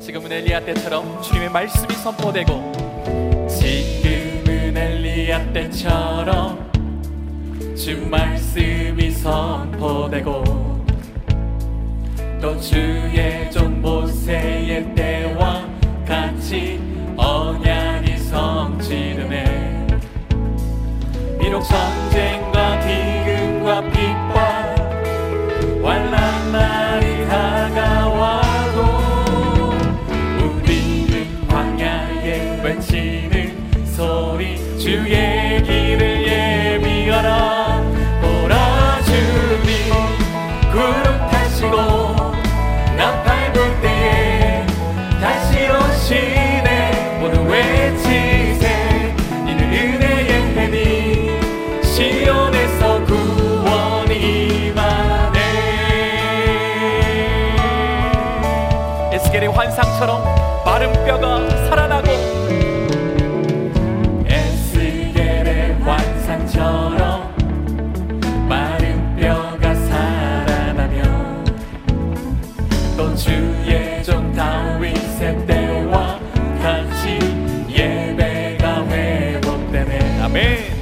지금은 엘리야 때처럼 주님의 말씀이 선포되고 지금은 엘리야 때처럼 주 말씀이 선포되고 또 주의 종 모세의 때와 같이 언약이 성취되네 비록 전쟁과 기근과 핍 환상처럼 마른 뼈가 살아나고 에스겔의 환상처럼 마른 뼈가 살아나며 또 주의 종 다윗의 때와 같이 예배가 회복되네. 아멘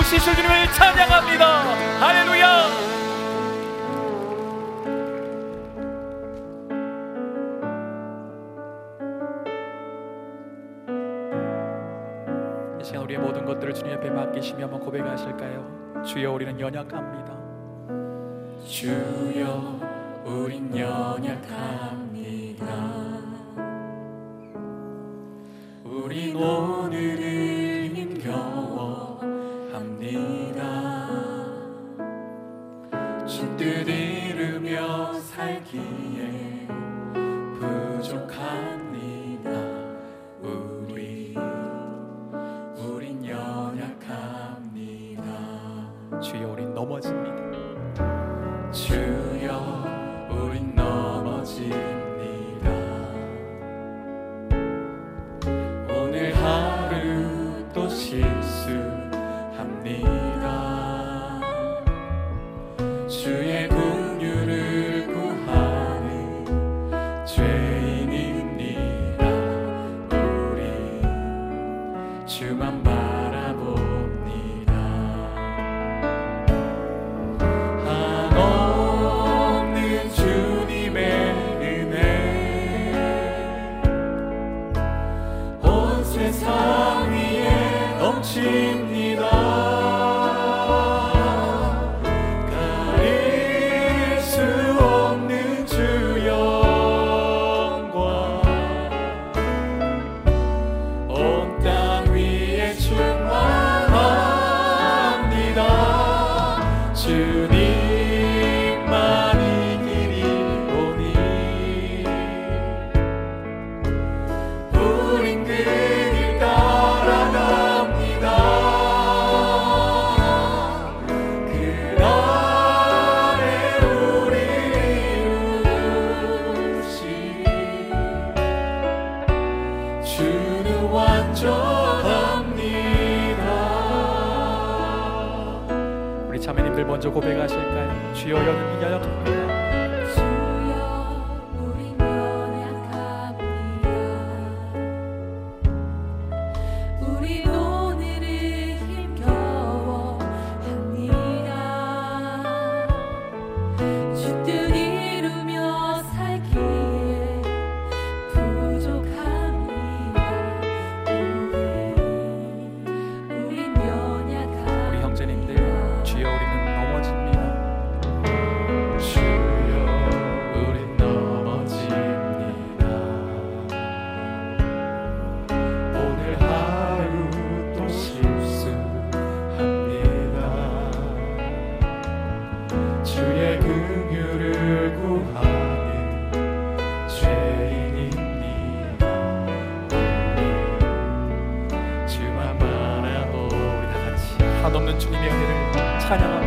회복시킬 주님을 찬양합니다. 할렐루야. 이 시간 우리의 모든 것들을 주님 앞에 맡기시며 한번 고백하실까요? 주여 우리는 연약합니다. 주여 우린 연약합니다. 우린 오 주의 긍휼을 구하는 죄인입니다 우리. 주만 바라봅니다. 한없는 주님의 은혜. 온 세상 위에 넘칩니다 to the 먼저 고백하실까요? 주여 여는 연약합 니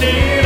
see.